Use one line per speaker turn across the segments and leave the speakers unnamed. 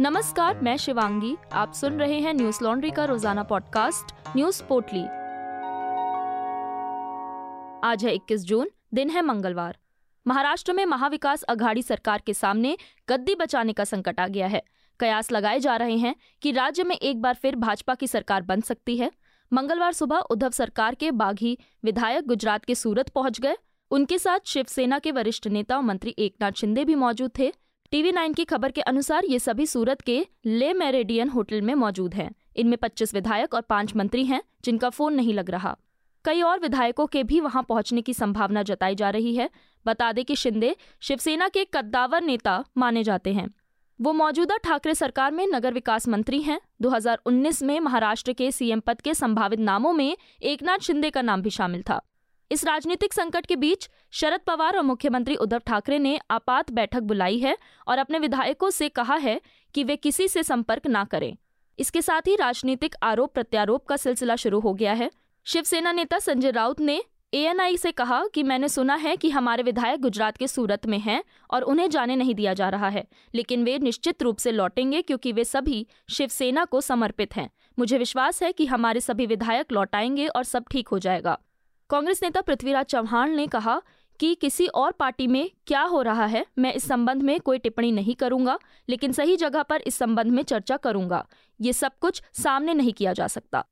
नमस्कार, मैं शिवांगी। आप सुन रहे हैं न्यूज़ लॉन्ड्री का रोज़ाना पॉडकास्ट, न्यूज़ पोटली। आज है 21 जून, दिन है मंगलवार। महाराष्ट्र में महाविकास अघाड़ी सरकार के सामने गद्दी बचाने का संकट आ गया है। कयास लगाए जा रहे हैं कि राज्य में एक बार फिर भाजपा की सरकार बन सकती है। मंगलवार सुबह उद्धव सरकार के बाघी विधायक गुजरात के सूरत पहुँच गए। उनके साथ शिवसेना के वरिष्ठ नेता और मंत्री एकनाथ शिंदे भी मौजूद थे। टीवी नाइन की खबर के अनुसार ये सभी सूरत के ले मेरेडियन होटल में मौजूद हैं। इनमें 25 विधायक और पाँच मंत्री हैं, जिनका फ़ोन नहीं लग रहा। कई और विधायकों के भी वहाँ पहुँचने की संभावना जताई जा रही है। बता दें कि शिंदे शिवसेना के कद्दावर नेता माने जाते हैं। वो मौजूदा ठाकरे सरकार में नगर विकास मंत्री हैं। 2019 में महाराष्ट्र के सीएम पद के संभावित नामों में एकनाथ शिंदे का नाम भी शामिल था। इस राजनीतिक संकट के बीच शरद पवार और मुख्यमंत्री उद्धव ठाकरे ने आपात बैठक बुलाई है और अपने विधायकों से कहा है कि वे किसी से संपर्क ना करें। इसके साथ ही राजनीतिक आरोप प्रत्यारोप का सिलसिला शुरू हो गया है। शिवसेना नेता संजय राउत ने एएनआई से कहा कि मैंने सुना है कि हमारे विधायक गुजरात के सूरत में हैं और उन्हें जाने नहीं दिया जा रहा है, लेकिन वे निश्चित रूप से लौटेंगे क्योंकि वे सभी शिवसेना को समर्पित हैं। मुझे विश्वास है कि हमारे सभी विधायक लौटाएँगे और सब ठीक हो जाएगा। कांग्रेस नेता पृथ्वीराज चौहान ने कहा कि किसी और पार्टी में क्या हो रहा है, मैं इस संबंध में कोई टिप्पणी नहीं करूँगा, लेकिन सही जगह पर इस संबंध में चर्चा करूँगा। ये सब कुछ सामने नहीं किया जा सकता।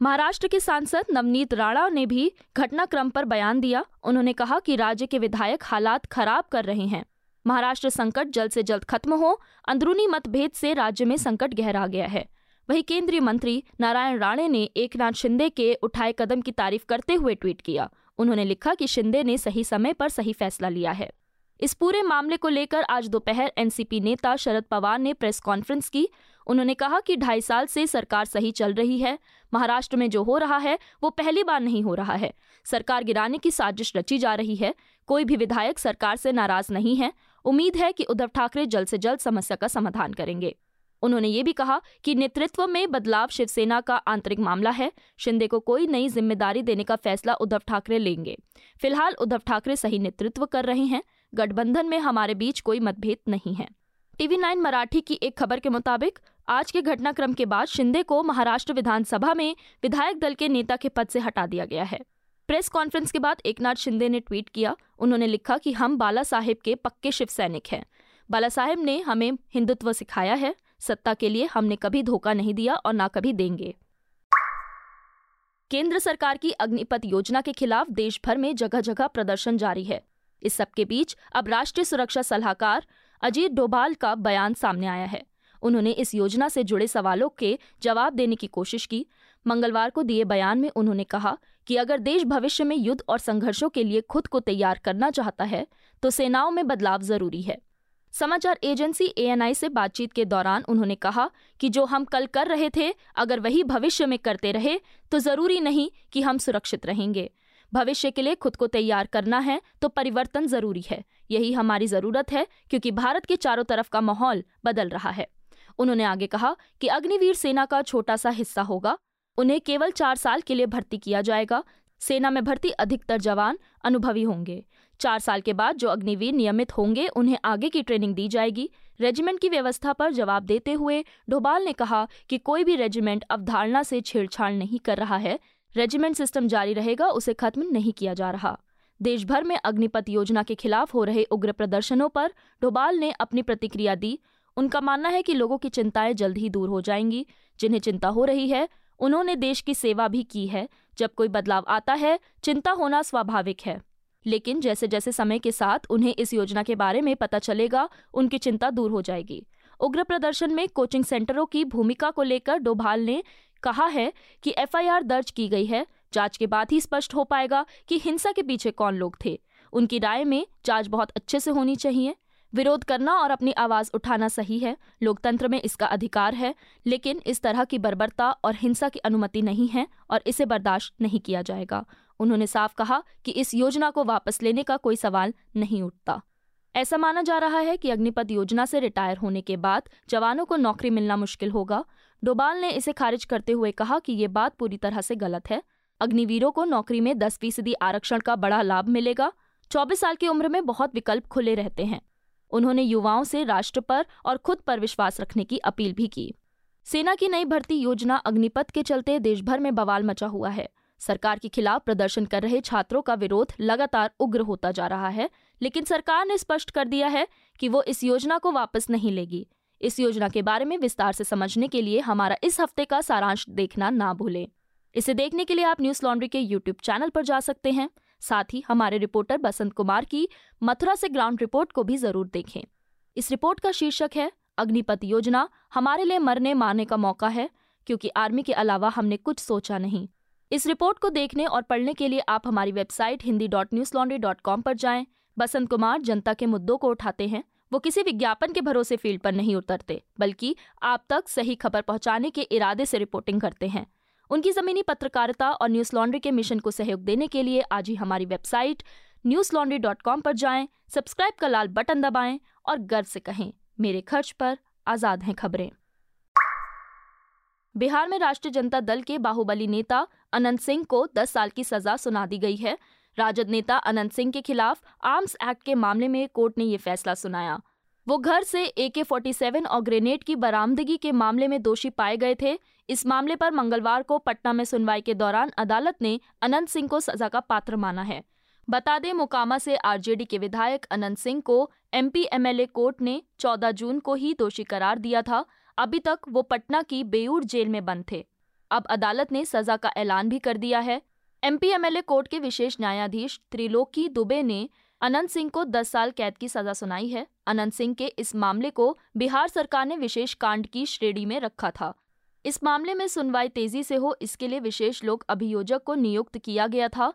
महाराष्ट्र के सांसद नवनीत राणा ने भी घटनाक्रम पर बयान दिया। उन्होंने कहा कि राज्य के विधायक हालात खराब कर रहे हैं। महाराष्ट्र संकट जल्द से जल्द खत्म हो, अंदरूनी मतभेद से राज्य में संकट गहरा गया है। वहीं केंद्रीय मंत्री नारायण राणे ने एक नाथ शिंदे के उठाए कदम की तारीफ़ करते हुए ट्वीट किया। उन्होंने लिखा कि शिंदे ने सही समय पर सही फैसला लिया है। इस पूरे मामले को लेकर आज दोपहर एनसीपी नेता शरद पवार ने प्रेस कॉन्फ्रेंस की। उन्होंने कहा कि ढाई साल से सरकार सही चल रही है। महाराष्ट्र में जो हो रहा है, वो पहली बार नहीं हो रहा है। सरकार गिराने की साजिश रची जा रही है। कोई भी विधायक सरकार से नाराज़ नहीं है। उम्मीद है कि उद्धव ठाकरे जल्द से जल्द समस्या का समाधान करेंगे। उन्होंने ये भी कहा कि नेतृत्व में बदलाव शिवसेना का आंतरिक मामला है। शिंदे को कोई नई ज़िम्मेदारी देने का फैसला उद्धव ठाकरे लेंगे। फ़िलहाल उद्धव ठाकरे सही नेतृत्व कर रहे हैं। गठबंधन में हमारे बीच कोई मतभेद नहीं है। टीवी नाइन मराठी की एक खबर के मुताबिक, आज के घटनाक्रम के बाद शिंदे को महाराष्ट्र विधानसभा में विधायक दल के नेता के पद से हटा दिया गया है। प्रेस कॉन्फ्रेंस के बाद एकनाथ शिंदे ने ट्वीट किया। उन्होंने लिखा कि हम बाला साहेब के पक्के शिव सैनिक हैं। बाला साहेब ने हमें हिंदुत्व सिखाया है। सत्ता के लिए हमने कभी धोखा नहीं दिया और ना कभी देंगे। केंद्र सरकार की अग्निपथ योजना के खिलाफ देश भर में जगह जगह प्रदर्शन जारी है। इस सबके बीच अब राष्ट्रीय सुरक्षा सलाहकार अजीत डोभाल का बयान सामने आया है। उन्होंने इस योजना से जुड़े सवालों के जवाब देने की कोशिश की। मंगलवार को दिए बयान में उन्होंने कहा कि अगर देश भविष्य में युद्ध और संघर्षों के लिए खुद को तैयार करना चाहता है तो सेनाओं में बदलाव ज़रूरी है। समाचार एजेंसी एएनआई से बातचीत के दौरान उन्होंने कहा कि जो हम कल कर रहे थे, अगर वही भविष्य में करते रहे तो ज़रूरी नहीं कि हम सुरक्षित रहेंगे। भविष्य के लिए खुद को तैयार करना है तो परिवर्तन ज़रूरी है। यही हमारी ज़रूरत है, क्योंकि भारत के चारों तरफ़ का माहौल बदल रहा है। उन्होंने आगे कहा कि अग्निवीर सेना का छोटा सा हिस्सा होगा। उन्हें केवल चार साल के लिए भर्ती किया जाएगा। सेना में भर्ती अधिकतर जवान, अनुभवी होंगे। चार साल के बाद जो अग्निवीर नियमित होंगे, उन्हें आगे की ट्रेनिंग दी जाएगी। रेजिमेंट की व्यवस्था पर जवाब देते हुए डोभाल ने कहा कि कोई भी रेजिमेंट अवधारणा से छेड़छाड़ नहीं कर रहा है। रेजिमेंट सिस्टम जारी रहेगा, उसे खत्म नहीं किया जा रहा। देश भर में अग्निपथ योजना के खिलाफ हो रहे उग्र प्रदर्शनों पर डोभाल ने अपनी प्रतिक्रिया दी। उनका मानना है कि लोगों की चिंताएँ जल्द ही दूर हो जाएँगी। जिन्हें चिंता हो रही है, उन्होंने देश की सेवा भी की है। जब कोई बदलाव आता है, चिंता होना स्वाभाविक है। लेकिन जैसे जैसे समय के साथ उन्हें इस योजना के बारे में पता चलेगा, उनकी चिंता दूर हो जाएगी। उग्र प्रदर्शन में कोचिंग सेंटरों की भूमिका को लेकर डोभाल ने कहा है कि एफआईआर दर्ज की गई है। जाँच के बाद ही स्पष्ट हो पाएगा कि हिंसा के पीछे कौन लोग थे। उनकी राय में जाँच बहुत अच्छे से होनी चाहिए। विरोध करना और अपनी आवाज़ उठाना सही है। लोकतंत्र में इसका अधिकार है, लेकिन इस तरह की बर्बरता और हिंसा की अनुमति नहीं है और इसे बर्दाश्त नहीं किया जाएगा। उन्होंने साफ़ कहा कि इस योजना को वापस लेने का कोई सवाल नहीं उठता। ऐसा माना जा रहा है कि अग्निपथ योजना से रिटायर होने के बाद जवानों को नौकरी मिलना मुश्किल होगा। डोबाल ने इसे खारिज करते हुए कहा कि ये बात पूरी तरह से गलत है। अग्निवीरों को नौकरी में दस फ़ीसदी आरक्षण का बड़ा लाभ मिलेगा। चौबीस साल की उम्र में बहुत विकल्प खुले रहते हैं। उन्होंने युवाओं से राष्ट्र पर और खुद पर विश्वास रखने की अपील भी की। सेना की नई भर्ती योजना अग्निपथ के चलते देशभर में बवाल मचा हुआ है। सरकार के खिलाफ प्रदर्शन कर रहे छात्रों का विरोध लगातार उग्र होता जा रहा है, लेकिन सरकार ने स्पष्ट कर दिया है कि वो इस योजना को वापस नहीं लेगी। इस योजना के बारे में विस्तार से समझने के लिए हमारा इस हफ़्ते का सारांश देखना ना भूलें। इसे देखने के लिए आप न्यूज़ लॉन्ड्री के यूट्यूब चैनल पर जा सकते हैं। साथ ही हमारे रिपोर्टर बसंत कुमार की मथुरा से ग्राउंड रिपोर्ट को भी ज़रूर देखें। इस रिपोर्ट का शीर्षक है, अग्निपथ योजना हमारे लिए मरने मारने का मौका है, क्योंकि आर्मी के अलावा हमने कुछ सोचा नहीं। इस रिपोर्ट को देखने और पढ़ने के लिए आप हमारी website Hindi dot Newslaundry dot com पर जाएँ। बसंत कुमार जनता के मुद्दों को उठाते हैं। वो किसी विज्ञापन के भरोसे फ़ील्ड पर नहीं उतरते बल्कि आप तक सही खबर पहुँचाने के इरादे से रिपोर्टिंग करते हैं। उनकी जमीनी पत्रकारिता और न्यूज़ लॉन्ड्री के मिशन को सहयोग देने के लिए आज ही हमारी website news laundry dot com पर जाएँ, सब्सक्राइब का लाल बटन दबाएँ और गर्व से कहें मेरे खर्च पर आज़ाद हैं खबरें। बिहार में राष्ट्रीय जनता दल के बाहुबली नेता अनंत सिंह को 10 साल की सजा सुना दी गई है। राजद नेता अनंत सिंह के खिलाफ आर्म्स एक्ट के मामले में कोर्ट ने ये फैसला सुनाया। वो घर से ए के फोर्टी सेवन और ग्रेनेड की बरामदगी के मामले में दोषी पाए गए थे। इस मामले पर मंगलवार को पटना में सुनवाई के दौरान अदालत ने अनंत सिंह को सजा का पात्र माना है। बता दें, मोकामा से आरजेडी के विधायक अनंत सिंह को एमपी एमएलए कोर्ट ने 14 जून को ही दोषी करार दिया था। अभी तक वो पटना की बेऊर जेल में बंद थे। अब अदालत ने सजा का ऐलान भी कर दिया है। एमपी एमएलए कोर्ट के विशेष न्यायाधीश त्रिलोकी दुबे ने अनंत सिंह को 10 साल कैद की सजा सुनाई है। अनंत सिंह के इस मामले को बिहार सरकार ने विशेष कांड की श्रेणी में रखा था। इस मामले में सुनवाई तेज़ी से हो, इसके लिए विशेष लोक अभियोजक को नियुक्त किया गया था।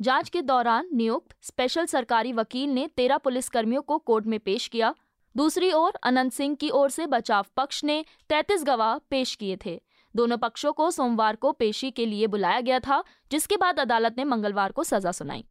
जाँच के दौरान नियुक्त स्पेशल सरकारी वकील ने तेरह पुलिसकर्मियों को कोर्ट में पेश किया। दूसरी ओर अनंत सिंह की ओर से बचाव पक्ष ने तैतीस गवाह पेश किए थे। दोनों पक्षों को सोमवार को पेशी के लिए बुलाया गया था, जिसके बाद अदालत ने मंगलवार को सजा सुनाई।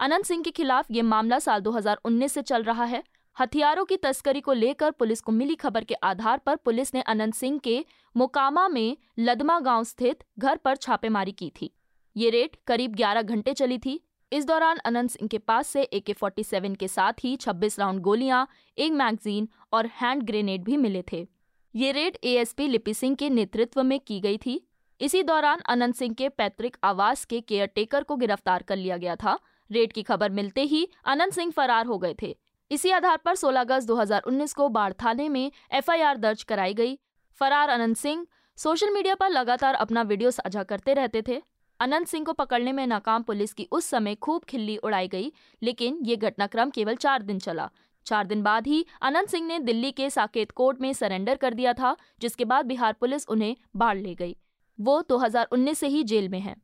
अनंत सिंह के खिलाफ ये मामला साल 2019 से चल रहा है। हथियारों की तस्करी को लेकर पुलिस को मिली खबर के आधार पर पुलिस ने अनंत सिंह के मोकामा में लदमा गाँव स्थित घर पर छापेमारी की थी। ये रेड करीब 11 घंटे चली थी। इस दौरान अनंत सिंह के पास से ए के फोर्टी सेवन के साथ ही 26 राउंड गोलियाँ, एक मैगजीन और हैंड ग्रेनेड भी मिले थे। ये रेड एएसपी लिपि सिंह के नेतृत्व में की गई थी। इसी दौरान अनंत सिंह के पैतृक आवास के केयरटेकर को गिरफ़्तार कर लिया गया था। रेड की खबर मिलते ही अनंत सिंह फरार हो गए थे। इसी आधार पर 16 अगस्त 2019 को बाढ़ थाने में एफआईआर दर्ज कराई गई। फरार अनंत सिंह सोशल मीडिया पर लगातार अपना वीडियो साझा करते रहते थे। अनंत सिंह को पकड़ने में नाकाम पुलिस की उस समय खूब खिल्ली उड़ाई गई, लेकिन ये घटनाक्रम केवल चार दिन चला। चार दिन बाद ही अनंत सिंह ने दिल्ली के साकेत कोर्ट में सरेंडर कर दिया था, जिसके बाद बिहार पुलिस उन्हें बाढ़ ले गई। वो 2019 से ही जेल में है।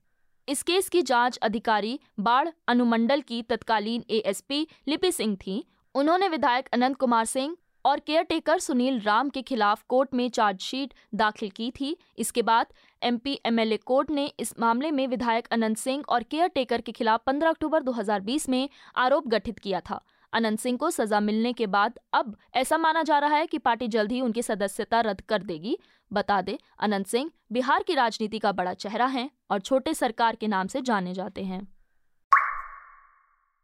इस केस की जाँच अधिकारी बाढ़ अनुमंडल की तत्कालीन एएसपी लिपि सिंह थी। उन्होंने विधायक अनंत कुमार सिंह और केयरटेकर सुनील राम के खिलाफ कोर्ट में चार्जशीट दाखिल की थी। इसके बाद एमपी एमएलए कोर्ट ने इस मामले में विधायक अनंत सिंह और केयरटेकर के खिलाफ 15 अक्टूबर 2020 में आरोप गठित किया था। अनंत सिंह को सजा मिलने के बाद अब ऐसा माना जा रहा है कि पार्टी जल्द ही उनकी सदस्यता रद्द कर देगी। बता दें, अनंत सिंह बिहार की राजनीति का बड़ा चेहरा है और छोटे सरकार के नाम से जाने जाते हैं।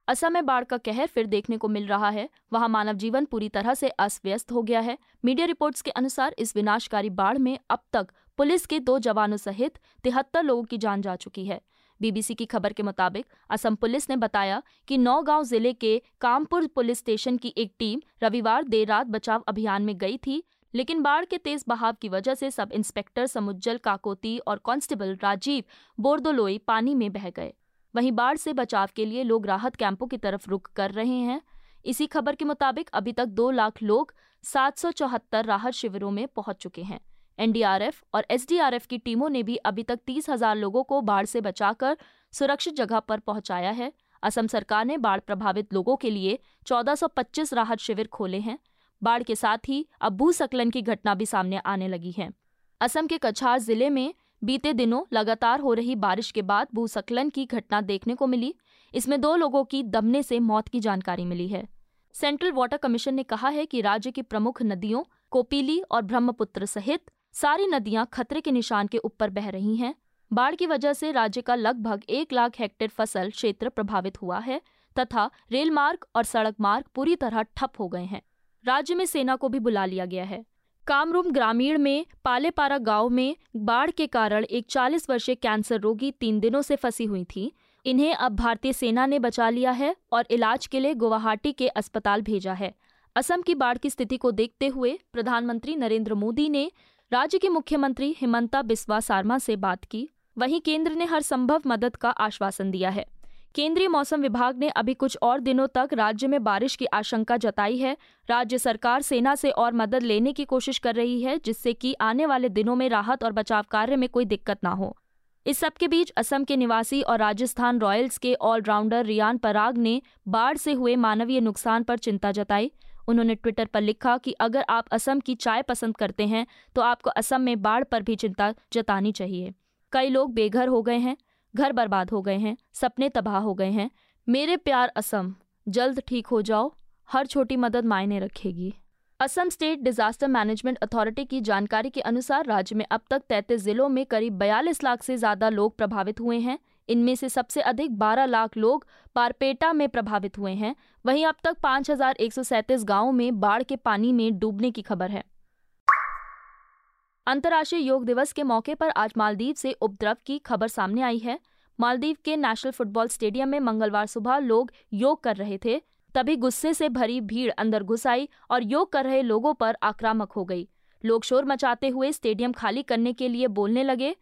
असम में बाढ़ का कहर फिर देखने को मिल रहा है। वहाँ मानव जीवन पूरी तरह से अस्त व्यस्त हो गया है। मीडिया रिपोर्ट्स के अनुसार इस विनाशकारी बाढ़ में अब तक पुलिस के दो जवानों सहित तिहत्तर लोगों की जान जा चुकी है। बीबीसी की खबर के मुताबिक असम पुलिस ने बताया कि नौगांव ज़िले के कामपुर पुलिस स्टेशन की एक टीम रविवार देर रात बचाव अभियान में गई थी, लेकिन बाढ़ के तेज बहाव की वजह से सब इंस्पेक्टर समुज्जल काकोती और कांस्टेबल राजीव बोर्दोलोई पानी में बह गए। वहीं बाढ़ से बचाव के लिए लोग राहत कैंपों की तरफ़ रुख कर रहे हैं। इसी खबर के मुताबिक अभी तक दो लाख लोग सात सौ चौहत्तर राहत शिविरों में पहुँच चुके हैं। एनडीआरएफ और एसडीआरएफ की टीमों ने भी अभी तक तीस हज़ार लोगों को बाढ़ से बचाकर सुरक्षित जगह पर पहुँचाया है। असम सरकार ने बाढ़ प्रभावित लोगों के लिए 1425 राहत शिविर खोले हैं। बाढ़ के साथ ही अब भूसकलन की घटना भी सामने आने लगी है। असम के कछार ज़िले में बीते दिनों लगातार हो रही बारिश के बाद भूसकलन की घटना देखने को मिली। इसमें दो लोगों की दबने से मौत की जानकारी मिली है। सेंट्रल वाटर कमीशन ने कहा है कि राज्य की प्रमुख नदियों, कोपीली और ब्रह्मपुत्र सहित सारी नदियाँ खतरे के निशान के ऊपर बह रही हैं। बाढ़ की वजह से राज्य का लगभग एक लाख हेक्टेयर फ़सल क्षेत्र प्रभावित हुआ है तथा रेल मार्ग और सड़क मार्ग पूरी तरह ठप हो गए हैं। राज्य में सेना को भी बुला लिया गया है। कामरूम ग्रामीण में पालेपारा गाँव में बाढ़ के कारण एक 40 वर्षीय कैंसर रोगी तीन दिनों से फंसी हुई थी। इन्हें अब भारतीय सेना ने बचा लिया है और इलाज के लिए गुवाहाटी के अस्पताल भेजा है। असम की बाढ़ की स्थिति को देखते हुए प्रधानमंत्री नरेंद्र मोदी ने राज्य के मुख्यमंत्री हिमंता बिस्वा सारमा से बात की। वहीं केंद्र ने हर संभव मदद का आश्वासन दिया है। केंद्रीय मौसम विभाग ने अभी कुछ और दिनों तक राज्य में बारिश की आशंका जताई है। राज्य सरकार सेना से और मदद लेने की कोशिश कर रही है, जिससे कि आने वाले दिनों में राहत और बचाव कार्य में कोई दिक्कत ना हो। इस सब के बीच असम के निवासी और राजस्थान रॉयल्स के ऑलराउंडर रियान पराग ने बाढ़ से हुए मानवीय नुकसान पर चिंता जताई। उन्होंने ट्विटर पर लिखा कि अगर आप असम की चाय पसंद करते हैं तो आपको असम में बाढ़ पर भी चिंता जतानी चाहिए। कई लोग बेघर हो गए हैं। घर बर्बाद हो गए हैं, सपने तबाह हो गए हैं। मेरे प्यार असम, जल्द ठीक हो जाओ, हर छोटी मदद मायने रखेगी। Assam state disaster management authority की जानकारी के अनुसार राज्य में अब तक तैतीस जिलों में करीब बयालीस लाख से ज़्यादा लोग प्रभावित हुए हैं। इनमें से सबसे अधिक 12 लाख लोग पारपेटा में प्रभावित हुए हैं। वहीं अब तक पाँच गाँव में बाढ़ के पानी में डूबने की खबर है। अंतर्राष्ट्रीय योग दिवस के मौके पर आज मालदीव से उपद्रव की खबर सामने आई है। मालदीव के नेशनल फुटबॉल स्टेडियम में मंगलवार सुबह लोग योग कर रहे थे। तभी गुस्से से भरी भीड़ अंदर घुस आई और योग कर रहे लोगों पर आक्रामक हो गई। लोग शोर मचाते हुए स्टेडियम खाली करने के लिए बोलने लगे।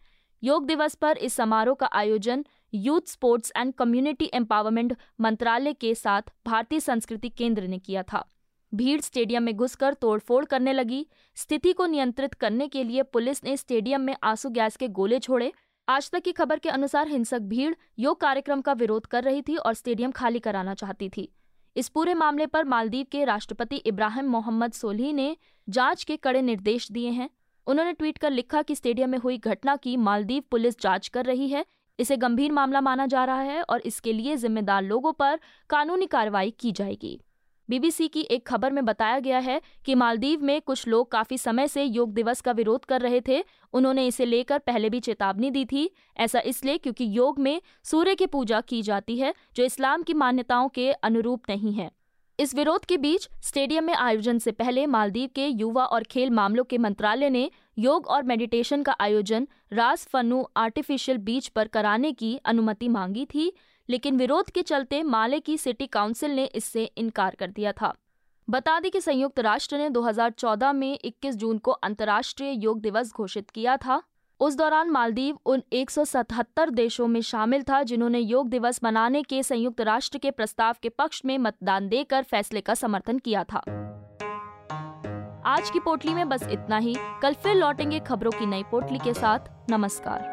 योग दिवस पर इस समारोह का आयोजन youth sports and community empowerment मंत्रालय के साथ भारतीय संस्कृति केंद्र ने किया था। भीड़ स्टेडियम में घुसकर तोड़फोड़ करने लगी। स्थिति को नियंत्रित करने के लिए पुलिस ने स्टेडियम में आँसू गैस के गोले छोड़े। आज तक की खबर के अनुसार हिंसक भीड़ योग कार्यक्रम का विरोध कर रही थी और स्टेडियम खाली कराना चाहती थी। इस पूरे मामले पर मालदीव के राष्ट्रपति इब्राहिम मोहम्मद सोलही ने जाँच के कड़े निर्देश दिए हैं। उन्होंने ट्वीट कर लिखा कि स्टेडियम में हुई घटना की मालदीव पुलिस जाँच कर रही है। इसे गंभीर मामला माना जा रहा है और इसके लिए जिम्मेदार लोगों पर कानूनी कार्रवाई की जाएगी। बीबीसी की एक खबर में बताया गया है कि मालदीव में कुछ लोग काफ़ी समय से योग दिवस का विरोध कर रहे थे। उन्होंने इसे लेकर पहले भी चेतावनी दी थी। ऐसा इसलिए क्योंकि योग में सूर्य की पूजा की जाती है, जो इस्लाम की मान्यताओं के अनुरूप नहीं है। इस विरोध के बीच स्टेडियम में आयोजन से पहले मालदीव के युवा और खेल मामलों के मंत्रालय ने योग और मेडिटेशन का आयोजन रास फनु आर्टिफिशियल बीच पर कराने की अनुमति मांगी थी। लेकिन विरोध के चलते माले की सिटी काउंसिल ने इससे इनकार कर दिया था। बता दें कि संयुक्त राष्ट्र ने 2014 में 21 जून को अंतर्राष्ट्रीय योग दिवस घोषित किया था। उस दौरान मालदीव उन 177 देशों में शामिल था जिन्होंने योग दिवस मनाने के संयुक्त राष्ट्र के प्रस्ताव के पक्ष में मतदान देकर फैसले का समर्थन किया था। आज की पोटली में बस इतना ही। कल फिर लौटेंगे खबरों की नई पोटली के साथ। नमस्कार।